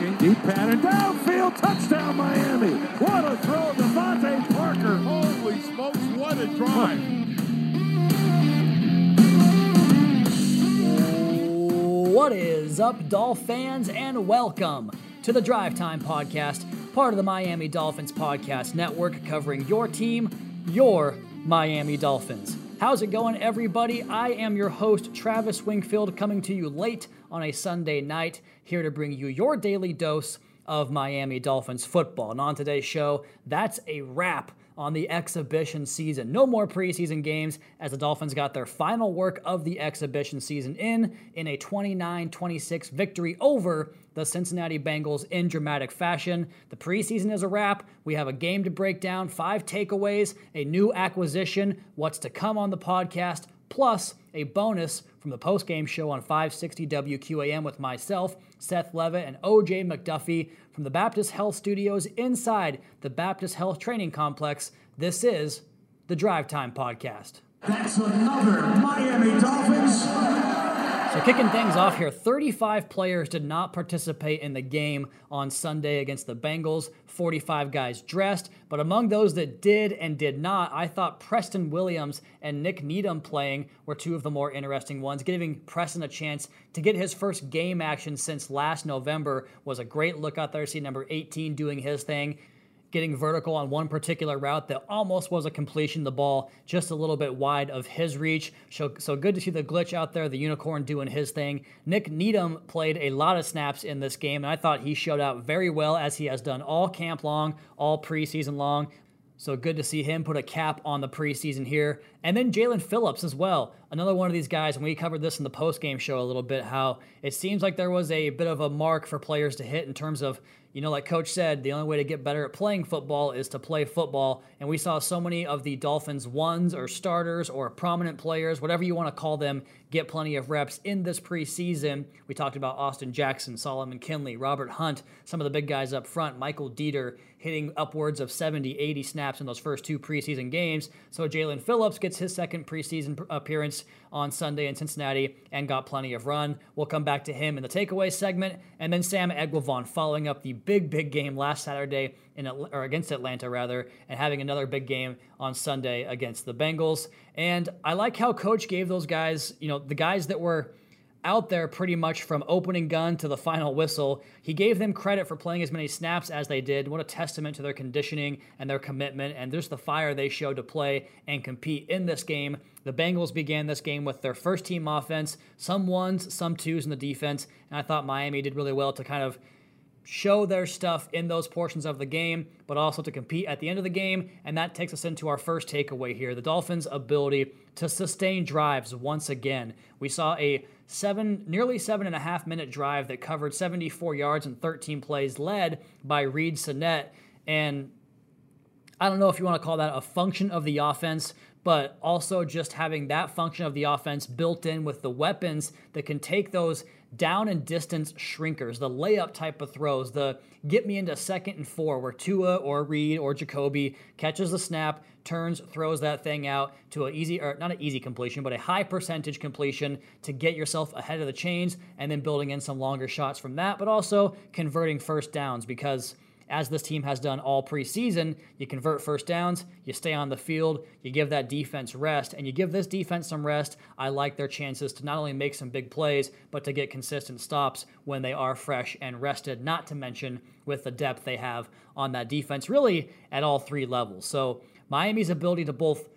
looking. Deep pattern. Downfield. Touchdown, Miami. What a throw. DeVante Parker. Holy smokes, what a drive. What is up, Dolph fans, and welcome to the Drive Time Podcast, part of the Miami Dolphins Podcast Network, covering your team, your Miami Dolphins. How's it going, everybody? I am your host, Travis Wingfield, coming to you late on a Sunday night, here to bring you your daily dose of Miami Dolphins football. And on today's show, that's a wrap on the exhibition season. No more preseason games as the Dolphins got their final work of the exhibition season in in a 29-26 victory over the Cincinnati Bengals in dramatic fashion. The preseason is a wrap. We have a game to break down, five takeaways, a new acquisition, what's to come on the podcast, plus a bonus from the post-game show on 560 WQAM with myself, Seth Levitt, and OJ McDuffie from the Baptist Health Studios inside the Baptist Health Training Complex. This is the Drive Time Podcast. That's another Miami Dolphins. So, kicking things off here, 35 players did not participate in the game on Sunday against the Bengals. 45 guys dressed, but among those that did and did not, I thought Preston Williams and Nick Needham playing were two of the more interesting ones. Giving Preston a chance to get his first game action since last November was a great look out there. See number 18 doing his thing getting vertical on one particular route that almost was a completion. The ball just a little bit wide of his reach. So, so good to see the glitch out there, the unicorn doing his thing. Nick Needham played a lot of snaps in this game, and I thought he showed out very well as he has done all camp long, all preseason long. So good to see him put a cap on the preseason here. And then Jaelan Phillips as well. Another one of these guys, and we covered this in the post-game show a little bit, how it seems like there was a bit of a mark for players to hit in terms of you know, like Coach said, the only way to get better at playing football is to play football. And we saw so many of the Dolphins' ones or starters or prominent players, whatever you want to call them, get plenty of reps in this preseason. We talked about Austin Jackson, Solomon Kindley, Robert Hunt, some of the big guys up front, Michael Deiter hitting upwards of 70, 80 snaps in those first two preseason games. So Jaelan Phillips gets his second preseason appearance on Sunday in Cincinnati and got plenty of run. We'll come back to him in the takeaway segment. And then Sam Eguavoen following up the big, big game last Saturday in or against Atlanta rather, and having another big game on Sunday against the Bengals. And I like how coach gave those guys, you know, the guys that were out there pretty much from opening gun to the final whistle. He gave them credit for playing as many snaps as they did. What a testament to their conditioning and their commitment and just the fire they showed to play and compete in this game. The Bengals began this game with their first team offense, some ones, some twos in the defense, and I thought Miami did really well to kind of show their stuff in those portions of the game, but also to compete at the end of the game. And that takes us into our first takeaway here the Dolphins' ability to sustain drives once again. We saw a seven, nearly seven and a half minute drive that covered 74 yards and 13 plays, led by Reid Sinnett. And I don't know if you want to call that a function of the offense, but also just having that function of the offense built in with the weapons that can take those down and distance shrinkers, the layup type of throws, the get me into second and four, where Tua or Reid or Jacoby catches the snap, turns, throws that thing out to an easy, or not an easy completion, but a high percentage completion to get yourself ahead of the chains, and then building in some longer shots from that, but also converting first downs because – as this team has done all preseason, you convert first downs, you stay on the field, you give that defense rest, and you give this defense some rest. I like their chances to not only make some big plays, but to get consistent stops when they are fresh and rested, not to mention with the depth they have on that defense, really at all three levels. So Miami's ability to both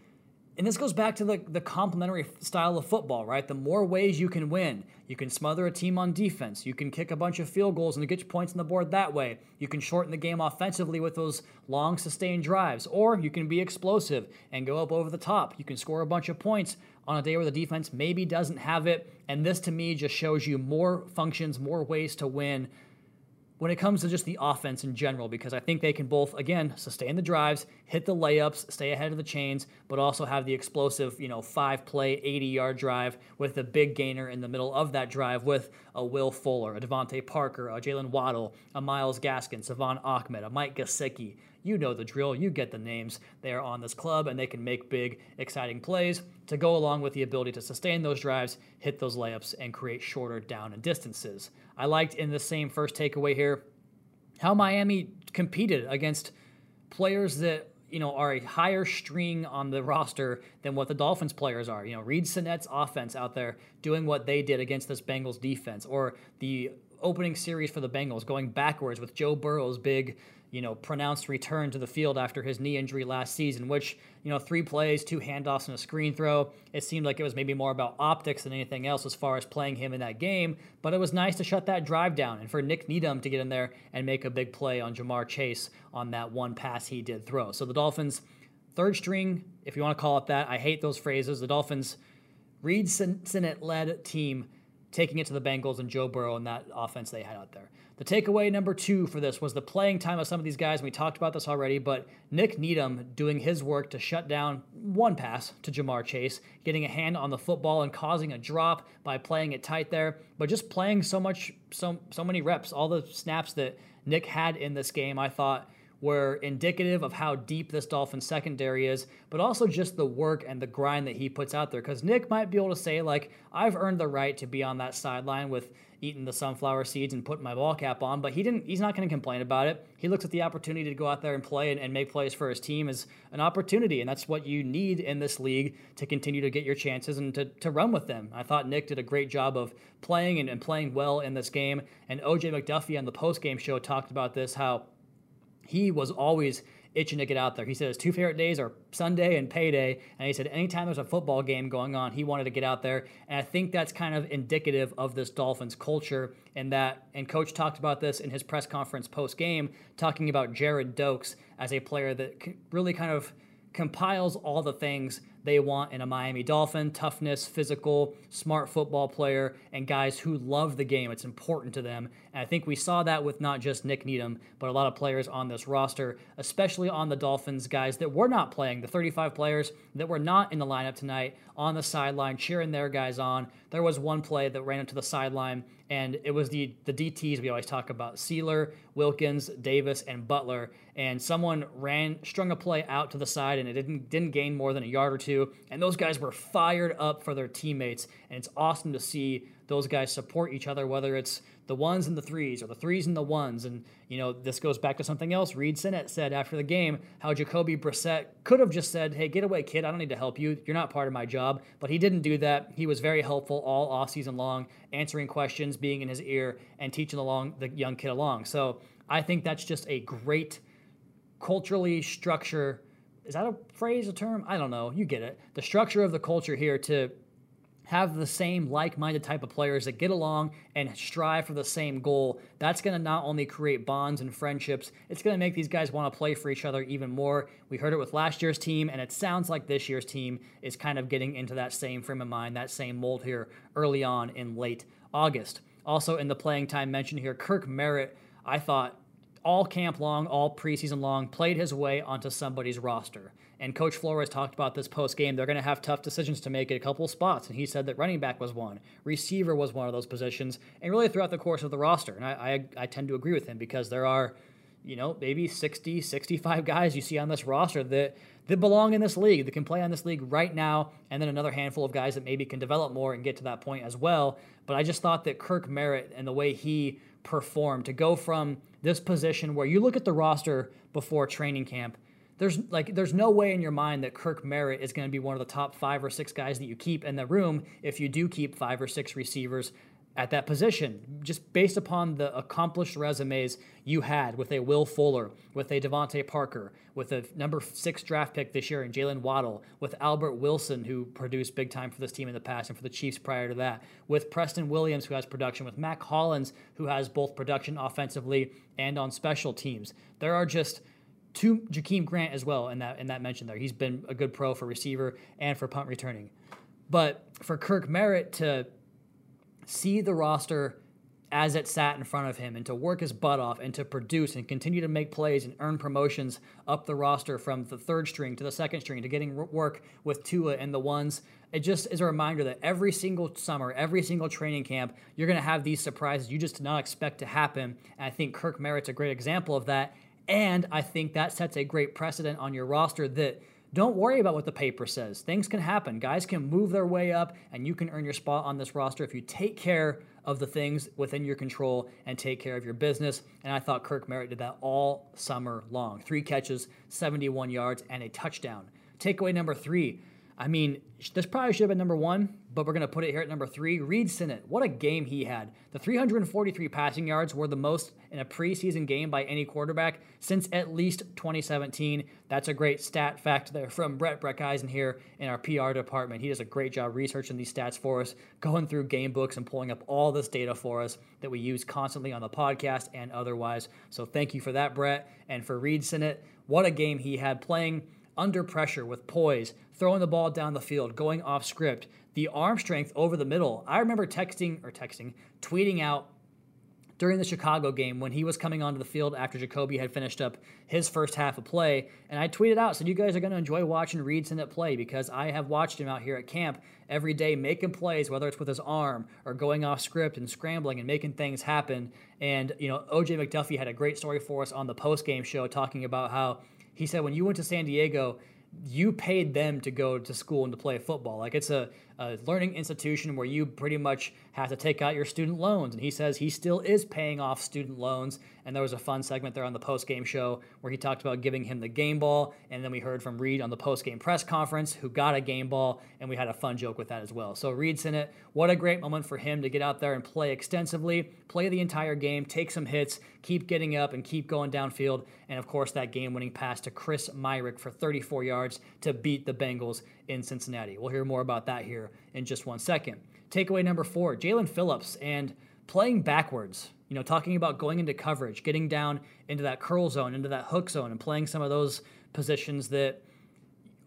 and this goes back to the, the complementary style of football, right? The more ways you can win, you can smother a team on defense, you can kick a bunch of field goals and get your points on the board that way. You can shorten the game offensively with those long sustained drives, or you can be explosive and go up over the top. You can score a bunch of points on a day where the defense maybe doesn't have it. And this to me just shows you more functions, more ways to win when it comes to just the offense in general, because I think they can both, again, sustain the drives, hit the layups, stay ahead of the chains, but also have the explosive, you know, five play, 80 yard drive with a big gainer in the middle of that drive with a Will Fuller, a DeVante Parker, a Jaylen Waddle, a Myles Gaskin, Salvon Ahmed, a Mike Gesicki, you know the drill. You get the names. They are on this club and they can make big, exciting plays to go along with the ability to sustain those drives, hit those layups, and create shorter down and distances. I liked in the same first takeaway here how Miami competed against players that you know are a higher string on the roster than what the Dolphins players are. You know, Reid Sinnett's offense out there doing what they did against this Bengals defense, or the opening series for the Bengals going backwards with Joe Burrow's big you know, pronounced return to the field after his knee injury last season, which, you know, three plays, two handoffs, and a screen throw. It seemed like it was maybe more about optics than anything else as far as playing him in that game, but it was nice to shut that drive down and for Nick Needham to get in there and make a big play on Ja'Marr Chase on that one pass he did throw. So the Dolphins, third string, if you want to call it that, I hate those phrases. The Dolphins, Reid Sinnett led team taking it to the Bengals and Joe Burrow and that offense they had out there. The takeaway number two for this was the playing time of some of these guys. We talked about this already, but Nick Needham doing his work to shut down one pass to Ja'Marr Chase, getting a hand on the football and causing a drop by playing it tight there, but just playing so much, so so many reps, all the snaps that Nick had in this game, I thought were indicative of how deep this Dolphins secondary is, but also just the work and the grind that he puts out there. Because Nick might be able to say, like, I've earned the right to be on that sideline with eating the sunflower seeds and putting my ball cap on, but he didn't. He's not going to complain about it. He looks at the opportunity to go out there and play and, and make plays for his team as an opportunity, and that's what you need in this league to continue to get your chances and to, to run with them. I thought Nick did a great job of playing and, and playing well in this game, and OJ McDuffie on the post game show talked about this how he was always itching to get out there. He said his two favorite days are Sunday and payday. And he said anytime there's a football game going on, he wanted to get out there. And I think that's kind of indicative of this Dolphins culture. And that, and coach talked about this in his press conference post game, talking about Gerrid Doaks as a player that really kind of compiles all the things they want in a Miami Dolphin toughness, physical, smart football player, and guys who love the game. It's important to them. And I think we saw that with not just Nick Needham, but a lot of players on this roster, especially on the Dolphins, guys that were not playing, the 35 players that were not in the lineup tonight on the sideline, cheering their guys on. There was one play that ran into the sideline, and it was the, the DTs we always talk about Sieler, Wilkins, Davis, and Butler. And someone ran, strung a play out to the side, and it didn't, didn't gain more than a yard or two. And those guys were fired up for their teammates. And it's awesome to see those guys support each other, whether it's the ones and the threes or the threes and the ones. And, you know, this goes back to something else Reid Sinnett said after the game how Jacoby Brissett could have just said, hey, get away, kid. I don't need to help you. You're not part of my job. But he didn't do that. He was very helpful all offseason long, answering questions, being in his ear, and teaching along the young kid along. So I think that's just a great culturally structure. Is that a phrase, a term? I don't know. You get it. The structure of the culture here to have the same like minded type of players that get along and strive for the same goal, that's going to not only create bonds and friendships, it's going to make these guys want to play for each other even more. We heard it with last year's team, and it sounds like this year's team is kind of getting into that same frame of mind, that same mold here early on in late August. Also, in the playing time mentioned here, Kirk Merritt, I thought all camp long, all preseason long, played his way onto somebody's roster. And Coach Flores talked about this post game. They're going to have tough decisions to make at a couple spots. And he said that running back was one, receiver was one of those positions, and really throughout the course of the roster. And I, I, I tend to agree with him because there are, you know, maybe 60, 65 guys you see on this roster that that belong in this league, that can play on this league right now, and then another handful of guys that maybe can develop more and get to that point as well. But I just thought that Kirk Merritt and the way he performed to go from this position where you look at the roster before training camp there's like there's no way in your mind that Kirk Merritt is going to be one of the top five or six guys that you keep in the room if you do keep five or six receivers at that position, just based upon the accomplished resumes you had with a Will Fuller, with a DeVante Parker, with a number six draft pick this year in Jaylen Waddle, with Albert Wilson, who produced big time for this team in the past and for the Chiefs prior to that, with Preston Williams, who has production, with Mack Hollins, who has both production offensively and on special teams. There are just to Jakeem Grant as well in that in that mention there. He's been a good pro for receiver and for punt returning. But for Kirk Merritt to see the roster as it sat in front of him and to work his butt off and to produce and continue to make plays and earn promotions up the roster from the third string to the second string to getting work with Tua and the ones. It just is a reminder that every single summer, every single training camp, you're going to have these surprises you just did not expect to happen. And I think Kirk Merritt's a great example of that. And I think that sets a great precedent on your roster that don't worry about what the paper says. Things can happen. Guys can move their way up, and you can earn your spot on this roster if you take care of the things within your control and take care of your business. And I thought Kirk Merritt did that all summer long. Three catches, 71 yards, and a touchdown. Takeaway number three. I mean, this probably should have been number one, but we're going to put it here at number three. Reid Sinnett, what a game he had. The 343 passing yards were the most in a preseason game by any quarterback since at least 2017. That's a great stat fact there from Brett Breckeisen here in our PR department. He does a great job researching these stats for us, going through game books and pulling up all this data for us that we use constantly on the podcast and otherwise. So thank you for that, Brett. And for Reid Sinnett, what a game he had playing under pressure with poise, throwing the ball down the field, going off script, the arm strength over the middle. I remember texting or texting, tweeting out during the Chicago game when he was coming onto the field after Jacoby had finished up his first half of play. And I tweeted out, said, You guys are going to enjoy watching Reid Sinnett play because I have watched him out here at camp every day making plays, whether it's with his arm or going off script and scrambling and making things happen. And, you know, OJ McDuffie had a great story for us on the post game show talking about how he said when you went to San Diego, you paid them to go to school and to play football. Like it's a, a, learning institution where you pretty much have to take out your student loans. And he says he still is paying off student loans. And there was a fun segment there on the post game show where he talked about giving him the game ball. And then we heard from Reid on the post game press conference who got a game ball. And we had a fun joke with that as well. So Reid it. what a great moment for him to get out there and play extensively, play the entire game, take some hits, keep getting up and keep going downfield. And of course, that game winning pass to Chris Myarick for 34 yards to beat the Bengals in Cincinnati. We'll hear more about that here in just one second. Takeaway number four Jaelan Phillips and playing backwards. You know, talking about going into coverage, getting down into that curl zone, into that hook zone, and playing some of those positions that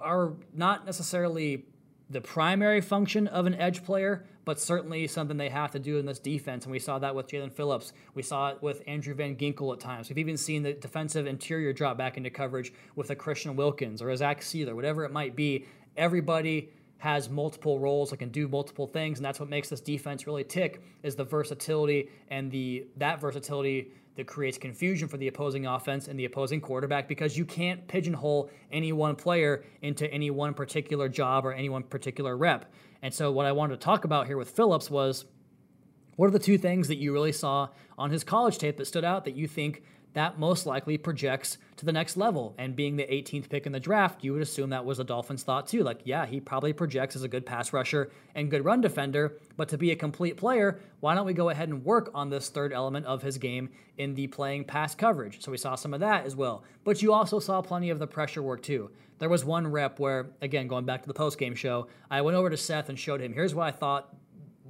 are not necessarily the primary function of an edge player, but certainly something they have to do in this defense. And we saw that with Jaelan Phillips. We saw it with Andrew Van Ginkel at times. We've even seen the defensive interior drop back into coverage with a Christian Wilkins or a Zach Sieler, whatever it might be. Everybody has multiple roles that can do multiple things, and that's what makes this defense really tick is the versatility and the that versatility that creates confusion for the opposing offense and the opposing quarterback because you can't pigeonhole any one player into any one particular job or any one particular rep. And so, what I wanted to talk about here with Phillips was what are the two things that you really saw on his college tape that stood out that you think that most likely projects to the next level. And being the 18th pick in the draft, you would assume that was the Dolphins' thought too. Like, yeah, he probably projects as a good pass rusher and good run defender, but to be a complete player, why don't we go ahead and work on this third element of his game in the playing pass coverage? So we saw some of that as well. But you also saw plenty of the pressure work too. There was one rep where, again, going back to the post game show, I went over to Seth and showed him here's what I thought,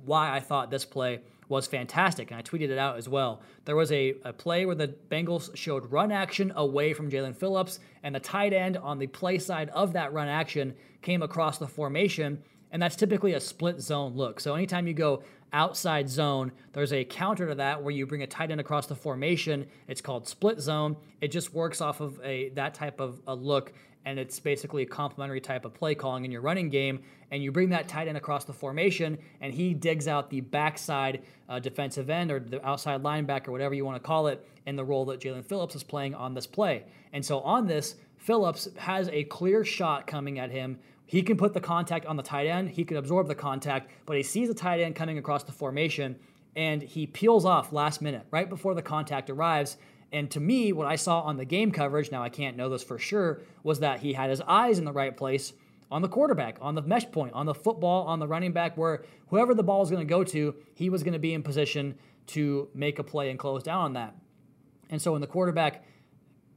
why I thought this play was fantastic, and I tweeted it out as well. There was a, a play where the Bengals showed run action away from Jaelan Phillips, and the tight end on the play side of that run action came across the formation, and that's typically a split zone look. So anytime you go outside zone, there's a counter to that where you bring a tight end across the formation. It's called split zone. It just works off of a that type of a look and it's basically a complementary type of play calling in your running game. And you bring that tight end across the formation, and he digs out the backside uh, defensive end or the outside linebacker, whatever you want to call it, in the role that Jaelan Phillips is playing on this play. And so on this, Phillips has a clear shot coming at him. He can put the contact on the tight end, he can absorb the contact, but he sees the tight end coming across the formation and he peels off last minute, right before the contact arrives, and to me, what I saw on the game coverage, now I can't know this for sure, was that he had his eyes in the right place on the quarterback, on the mesh point, on the football, on the running back, where whoever the ball is going to go to, he was going to be in position to make a play and close down on that. And so when the quarterback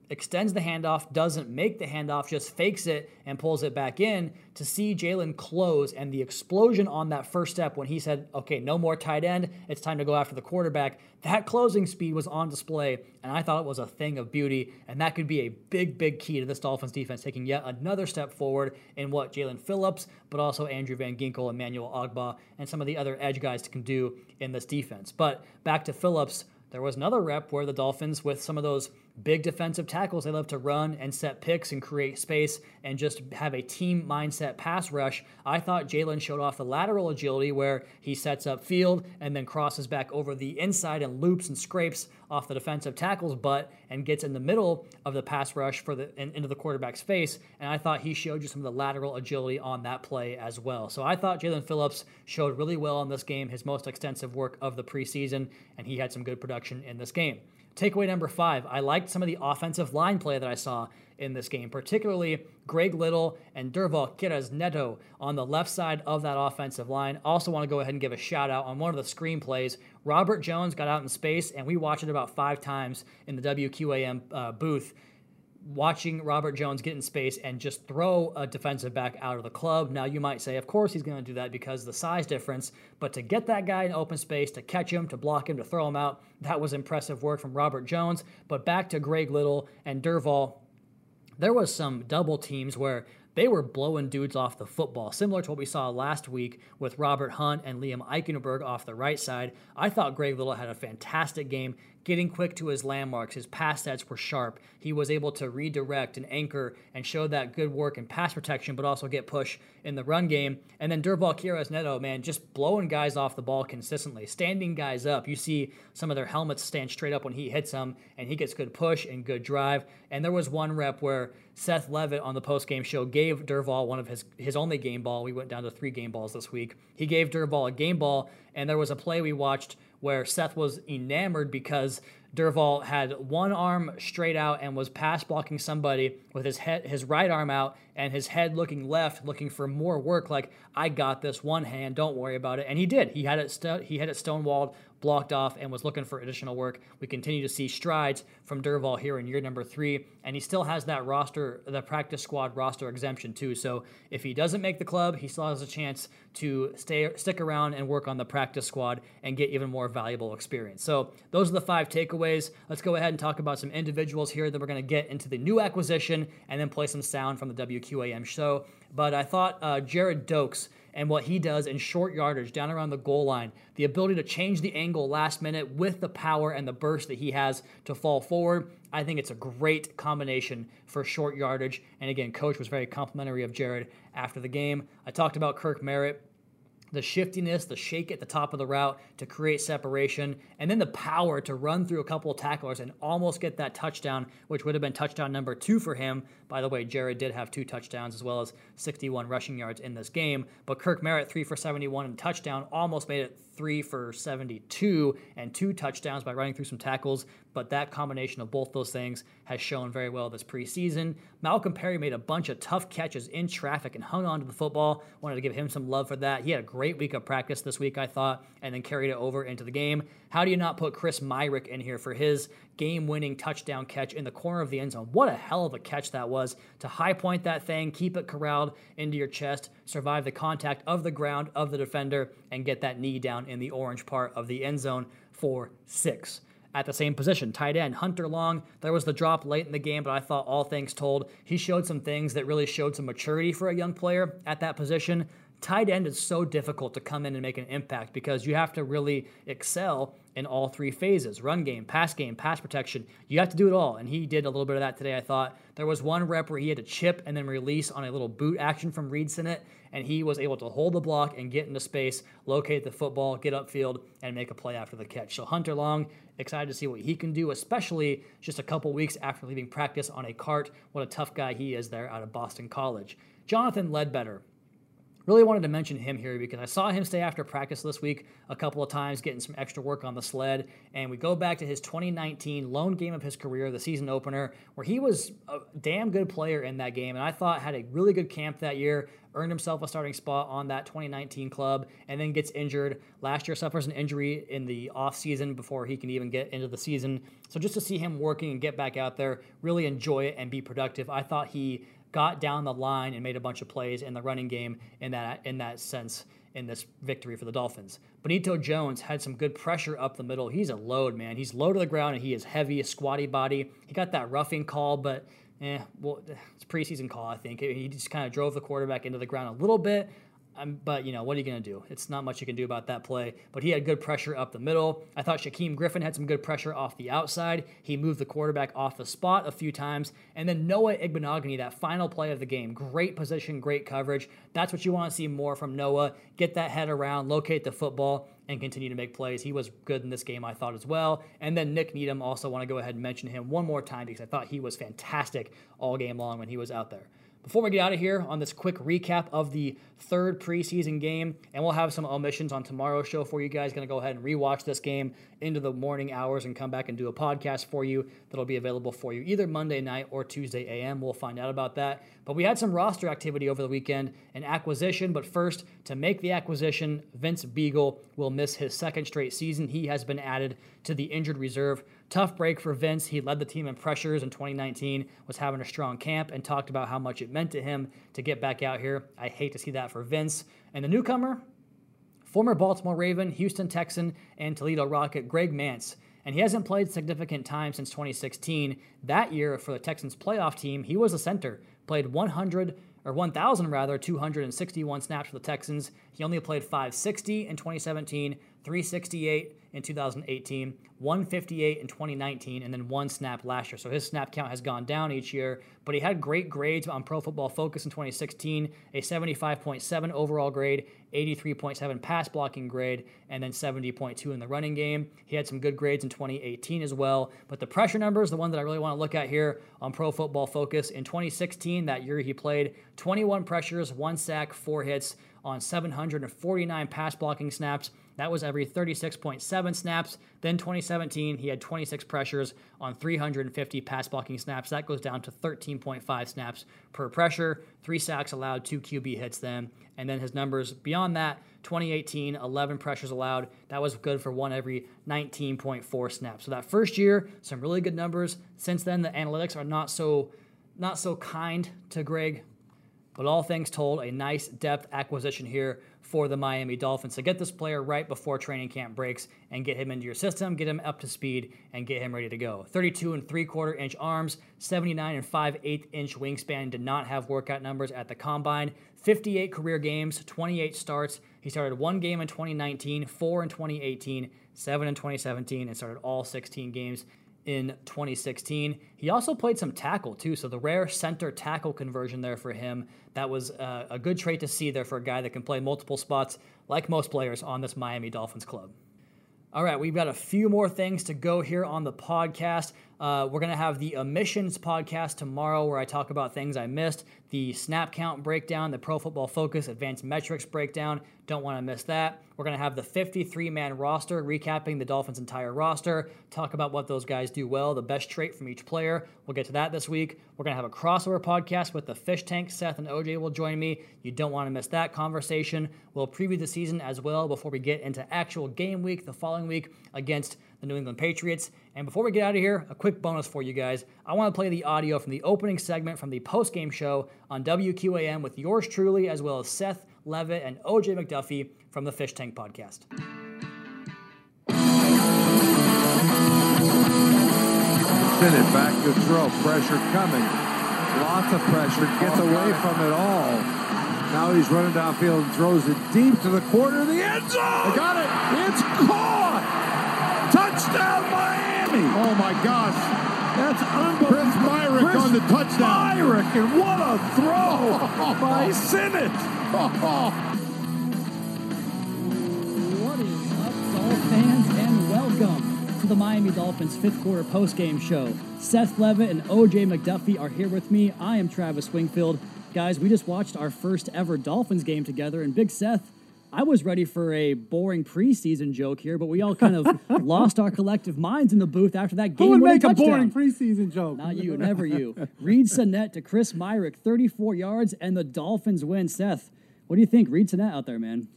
extends the handoff, doesn't make the handoff, just fakes it and pulls it back in to see Jaelan close and the explosion on that first step when he said, okay, no more tight end, it's time to go after the quarterback. That closing speed was on display, and I thought it was a thing of beauty. And that could be a big, big key to this Dolphins defense, taking yet another step forward in what Jaelan Phillips, but also Andrew Van Ginkel, Emmanuel Ogbah, and some of the other edge guys can do in this defense. But back to Phillips, there was another rep where the Dolphins, with some of those big defensive tackles. They love to run and set picks and create space and just have a team mindset pass rush. I thought Jaelan showed off the lateral agility where he sets up field and then crosses back over the inside and loops and scrapes off the defensive tackle's butt and gets in the middle of the pass rush for the into the quarterback's face. And I thought he showed you some of the lateral agility on that play as well. So I thought Jaelan Phillips showed really well in this game, his most extensive work of the preseason, and he had some good production in this game. Takeaway number five, I liked some of the offensive line play that I saw in this game, particularly Greg Little and Durval Queiroz Neto on the left side of that offensive line. Also, want to go ahead and give a shout out on one of the screen plays. Robert Jones got out in space, and we watched it about five times in the WQAM uh, booth watching Robert Jones get in space and just throw a defensive back out of the club. Now, you might say, of course, he's going to do that because the size difference, but to get that guy in open space, to catch him, to block him, to throw him out, that was impressive work from Robert Jones. But back to Greg Little and Durval, there was some double teams where they were blowing dudes off the football, similar to what we saw last week with Robert Hunt and Liam Eichenberg off the right side. I thought Greg Little had a fantastic game getting quick to his landmarks. His pass sets were sharp. He was able to redirect and anchor and show that good work in pass protection, but also get push in the run game. And then Durval Queiroz Neto, man, just blowing guys off the ball consistently, standing guys up. You see some of their helmets stand straight up when he hits them, and he gets good push and good drive. And there was one rep where Seth Levitt on the post game show gave Durval one of his his only game ball. We went down to three game balls this week. He gave Durval a game ball, and there was a play we watched where Seth was enamored because Durval had one arm straight out and was pass blocking somebody with his head, his right arm out, and his head looking left, looking for more work. Like I got this one hand, don't worry about it. And he did. He had it. St- he had it stonewalled blocked off and was looking for additional work. We continue to see strides from Durval here in year number three, and he still has that roster, the practice squad roster exemption too. So if he doesn't make the club, he still has a chance to stay stick around and work on the practice squad and get even more valuable experience. So those are the five takeaways. Let's go ahead and talk about some individuals here that we're going to get into the new acquisition and then play some sound from the WQAM show. But I thought uh, Gerrid Doaks and what he does in short yardage down around the goal line, the ability to change the angle last minute with the power and the burst that he has to fall forward. I think it's a great combination for short yardage. And again, coach was very complimentary of Gerrid after the game. I talked about Kirk Merritt the shiftiness, the shake at the top of the route to create separation, and then the power to run through a couple of tacklers and almost get that touchdown, which would have been touchdown number two for him. By the way, Gerrid did have two touchdowns as well as 61 rushing yards in this game, but Kirk Merritt, three for 71 and touchdown, almost made it three for 72 and two touchdowns by running through some tackles. But that combination of both those things has shown very well this preseason. Malcolm Perry made a bunch of tough catches in traffic and hung on to the football. Wanted to give him some love for that. He had a great week of practice this week, I thought, and then carried it over into the game. How do you not put Chris Myarick in here for his game winning touchdown catch in the corner of the end zone? What a hell of a catch that was to high point that thing, keep it corralled into your chest, survive the contact of the ground of the defender, and get that knee down in the orange part of the end zone for six at the same position. Tight end, Hunter Long. There was the drop late in the game, but I thought all things told, he showed some things that really showed some maturity for a young player at that position tight end is so difficult to come in and make an impact because you have to really excel in all three phases run game, pass game, pass protection. You have to do it all. And he did a little bit of that today, I thought. There was one rep where he had to chip and then release on a little boot action from Reid Sinnett, and he was able to hold the block and get into space, locate the football, get upfield, and make a play after the catch. So Hunter Long, excited to see what he can do, especially just a couple weeks after leaving practice on a cart. What a tough guy he is there out of Boston College. Jonathan Ledbetter, Really wanted to mention him here because I saw him stay after practice this week a couple of times, getting some extra work on the sled. And we go back to his 2019 lone game of his career, the season opener, where he was a damn good player in that game. And I thought had a really good camp that year, earned himself a starting spot on that 2019 club, and then gets injured. Last year suffers an injury in the offseason before he can even get into the season. So just to see him working and get back out there, really enjoy it and be productive, I thought he got down the line and made a bunch of plays in the running game in that in that sense in this victory for the Dolphins. Benito Jones had some good pressure up the middle. He's a load, man. He's low to the ground and he is heavy, a squatty body. He got that roughing call, but eh, well, it's a preseason call, I think. He just kind of drove the quarterback into the ground a little bit. Um, but you know what are you going to do? It's not much you can do about that play. But he had good pressure up the middle. I thought Shaquem Griffin had some good pressure off the outside. He moved the quarterback off the spot a few times, and then Noah Igbinoghene, that final play of the game, great position, great coverage. That's what you want to see more from Noah. Get that head around, locate the football, and continue to make plays. He was good in this game, I thought as well. And then Nick Needham, also want to go ahead and mention him one more time because I thought he was fantastic all game long when he was out there. Before we get out of here on this quick recap of the third preseason game, and we'll have some omissions on tomorrow's show for you guys. Going to go ahead and rewatch this game into the morning hours and come back and do a podcast for you that'll be available for you either Monday night or Tuesday AM. We'll find out about that. But we had some roster activity over the weekend, an acquisition. But first, to make the acquisition, Vince Biegel will miss his second straight season. He has been added to the injured reserve. Tough break for Vince. He led the team in pressures in 2019, was having a strong camp, and talked about how much it meant to him to get back out here. I hate to see that for Vince. And the newcomer, former Baltimore Raven, Houston Texan, and Toledo Rocket, Greg Mancz. And he hasn't played significant time since 2016. That year, for the Texans playoff team, he was a center, played 100 or 1,000 rather, 261 snaps for the Texans. He only played 560 in 2017, 368 in 2018, 158 in 2019, and then one snap last year. So his snap count has gone down each year, but he had great grades on Pro Football Focus in 2016, a 75.7 overall grade, 83.7 pass blocking grade, and then 70.2 in the running game. He had some good grades in 2018 as well, but the pressure numbers, the one that I really want to look at here on Pro Football Focus, in 2016, that year he played 21 pressures, one sack, four hits on 749 pass blocking snaps. That was every 36.7 snaps. Then 2017, he had 26 pressures on 350 pass blocking snaps. That goes down to 13.5 snaps per pressure, three sacks allowed, two QB hits then. And then his numbers beyond that 2018, 11 pressures allowed. That was good for one every 19.4 snaps. So that first year, some really good numbers. Since then, the analytics are not so not so kind to Greg. But all things told, a nice depth acquisition here for the Miami Dolphins to get this player right before training camp breaks and get him into your system, get him up to speed, and get him ready to go. 32 and 3 quarter inch arms, 79 and 5 8 inch wingspan, did not have workout numbers at the combine. 58 career games, 28 starts. He started one game in 2019, four in 2018, seven in 2017, and started all 16 games in 2016. He also played some tackle too, so the rare center tackle conversion there for him. That was uh, a good trait to see there for a guy that can play multiple spots, like most players on this Miami Dolphins club. All right, we've got a few more things to go here on the podcast. Uh, we're going to have the emissions podcast tomorrow where I talk about things I missed, the snap count breakdown, the pro football focus, advanced metrics breakdown. Don't want to miss that. We're going to have the 53 man roster, recapping the Dolphins' entire roster, talk about what those guys do well, the best trait from each player. We'll get to that this week. We're going to have a crossover podcast with the fish tank. Seth and OJ will join me. You don't want to miss that conversation. We'll preview the season as well before we get into actual game week the following week against the New England Patriots. And before we get out of here, a quick bonus for you guys. I want to play the audio from the opening segment from the post-game show on WQAM with yours truly, as well as Seth Levitt and OJ McDuffie from the Fish Tank Podcast. Send it back to throw. Pressure coming. Lots of pressure. Gets away from it all. Now he's running downfield and throws it deep to the corner of the end zone. They got it. It's caught. Touchdown, Miami. Oh my gosh. That's unbelievable. Chris Myarick on the touchdown. Myarick, and what a throw by Sinnett. What is up, Dolphin fans, and welcome to the Miami Dolphins fifth quarter postgame show. Seth Levitt and OJ McDuffie are here with me. I am Travis Wingfield. Guys, we just watched our first ever Dolphins game together, and Big Seth, I was ready for a boring preseason joke here, but we all kind of lost our collective minds in the booth after that game. Who would make a boring preseason joke? Not you, never you. Reid Sinnett to Chris Myarick, 34 yards, and the Dolphins win. Seth, what do you think? Reid Sinnett out there, man.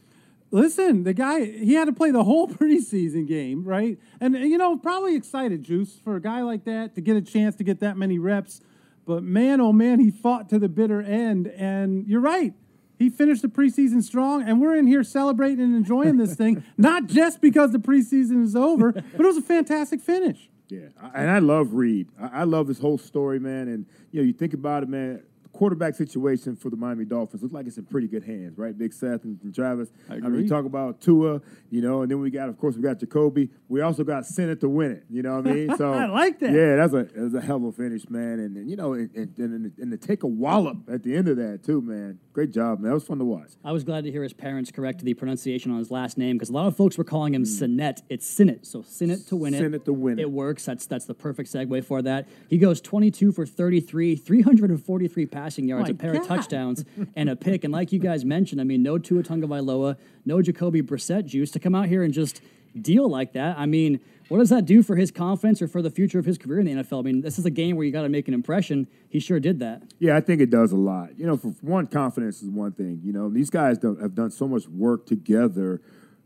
Listen, the guy, he had to play the whole preseason game, right? And, you know, probably excited, Juice, for a guy like that to get a chance to get that many reps. But man, oh man, he fought to the bitter end. And you're right. He finished the preseason strong, and we're in here celebrating and enjoying this thing, not just because the preseason is over, but it was a fantastic finish. Yeah, and I love Reid. I I love his whole story, man. And you know, you think about it, man. Quarterback situation for the Miami Dolphins looks like it's in pretty good hands, right? Big Seth and, and Travis. I mean, agree. you talk about Tua, you know, and then we got, of course, we got Jacoby. We also got Senate to win it. You know what I mean? So I like that. Yeah, that's a that's a hell of a finish, man. And, and you know, and, and, and, and to take a wallop at the end of that too, man. Great job, man. That was fun to watch. I was glad to hear his parents correct the pronunciation on his last name because a lot of folks were calling him mm. Sinet. It's Sinet, so Sinet to win it. Sinnett to win it. It works. That's that's the perfect segue for that. He goes 22 for 33, 343 passing yards, My a pair God. of touchdowns, and a pick. And like you guys mentioned, I mean, no Tua Tagovailoa, no Jacoby Brissett juice to come out here and just deal like that. I mean, what does that do for his confidence or for the future of his career in the NFL? I mean, this is a game where you got to make an impression. He sure did that. Yeah, I think it does a lot. You know, for one, confidence is one thing. You know, these guys have done so much work together.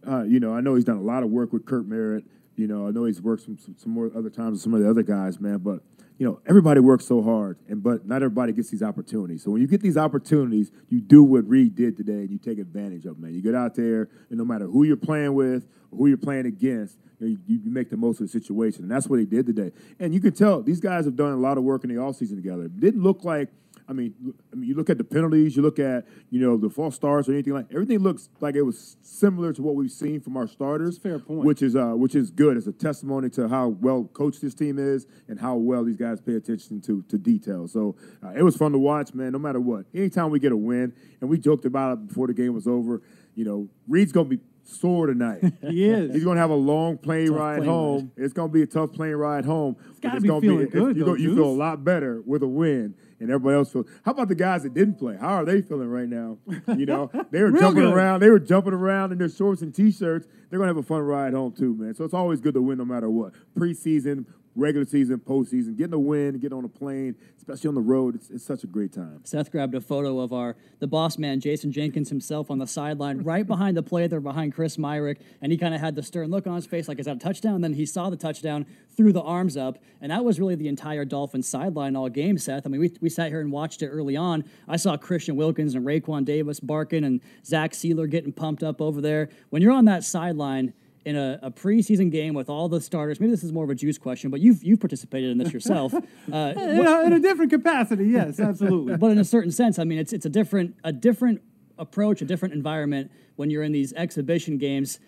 Uh, you know, I know he's done a lot of work with Kirk Merritt. You know, I know he's worked some, some, some more other times with some of the other guys, man. But you know, everybody works so hard, and but not everybody gets these opportunities. So when you get these opportunities, you do what Reid did today, and you take advantage of, it, man. You get out there, and no matter who you're playing with or who you're playing against, you, make the most of the situation, and that's what he did today. And you can tell these guys have done a lot of work in the offseason together. It didn't look like. I mean, I mean, you look at the penalties, you look at you know the false starts or anything like. Everything looks like it was similar to what we've seen from our starters. Fair point. Which is uh, which is good. It's a testimony to how well coached this team is and how well these guys pay attention to to detail. So uh, it was fun to watch, man. No matter what, anytime we get a win, and we joked about it before the game was over. You know, Reed's gonna be sore tonight. He is. He's gonna have a long plane Tough ride plane home. It's gonna be a tough plane ride home. It's gotta be feeling good, you, though, you feel a lot better with a win, and everybody else feels. How about the guys that didn't play? How are they feeling right now? You know, they were jumping good. around. They were jumping around in their shorts and t-shirts. They're gonna have a fun ride home too, man. So it's always good to win, no matter what. Preseason, regular season, postseason, getting a win, getting on a plane, especially on the road. It's, it's such a great time. Seth grabbed a photo of our the boss man Jason Jenkins himself on the sideline, right behind the play there, behind Chris Myarick, and he kind of had the stern look on his face, like is that a touchdown? And then he saw the touchdown, threw the arms up, and that was really the entire Dolphins sideline all game. Seth, I mean, we, we sat here and watched it early on. I saw Christian Wilkins and Raekwon Davis barking, and Zach Sieler getting pumped up over there. When you're on that sideline. In a, a preseason game with all the starters, maybe this is more of a juice question, but you've you've participated in this yourself. Uh, in, a, in a different capacity, yes, absolutely. but in a certain sense, I mean, it's it's a different a different approach, a different environment when you're in these exhibition games.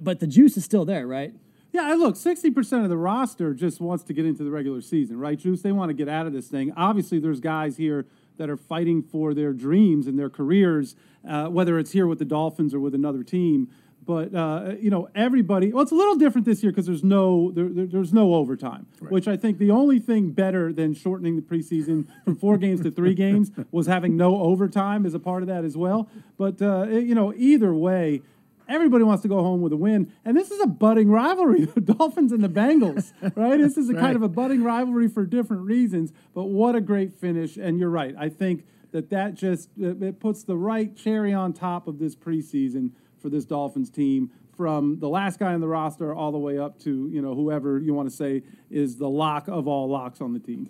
But the juice is still there, right? Yeah, look, 60% of the roster just wants to get into the regular season, right, Juice? They want to get out of this thing. Obviously, there's guys here that are fighting for their dreams and their careers, uh, whether it's here with the Dolphins or with another team. But uh, you know, everybody. Well, it's a little different this year because there's no there, there- there's no overtime, which I think the only thing better than shortening the preseason from four games to three games was having no overtime as a part of that as well. But uh, you know, either way, Everybody wants to go home with a win, and this is a budding rivalry: the Dolphins and the Bengals. Right? This is a kind of a budding rivalry for different reasons. But what a great finish! And you're right. I think that that just it puts the right cherry on top of this preseason for this Dolphins team. From the last guy on the roster all the way up to you know whoever you want to say is the lock of all locks on the team.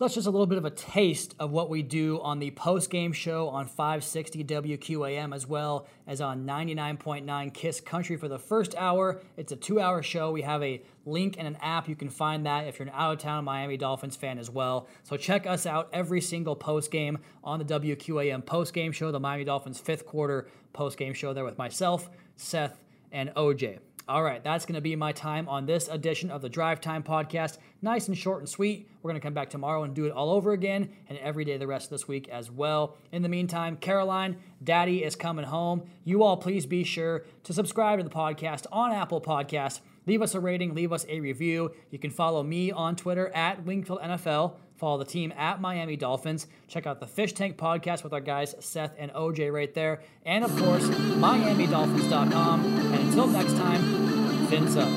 So that's just a little bit of a taste of what we do on the post game show on 560 WQAM as well as on 99.9 Kiss Country for the first hour. It's a two hour show. We have a link and an app. You can find that if you're an out of town Miami Dolphins fan as well. So check us out every single post game on the WQAM post game show, the Miami Dolphins fifth quarter post game show there with myself, Seth, and OJ. All right, that's going to be my time on this edition of the Drive Time Podcast. Nice and short and sweet. We're going to come back tomorrow and do it all over again and every day the rest of this week as well. In the meantime, Caroline, Daddy is coming home. You all please be sure to subscribe to the podcast on Apple Podcasts. Leave us a rating, leave us a review. You can follow me on Twitter at Wingfield NFL. Follow the team at Miami Dolphins. Check out the Fish Tank podcast with our guys Seth and OJ right there. And of course, MiamiDolphins.com. And until next time, fins up.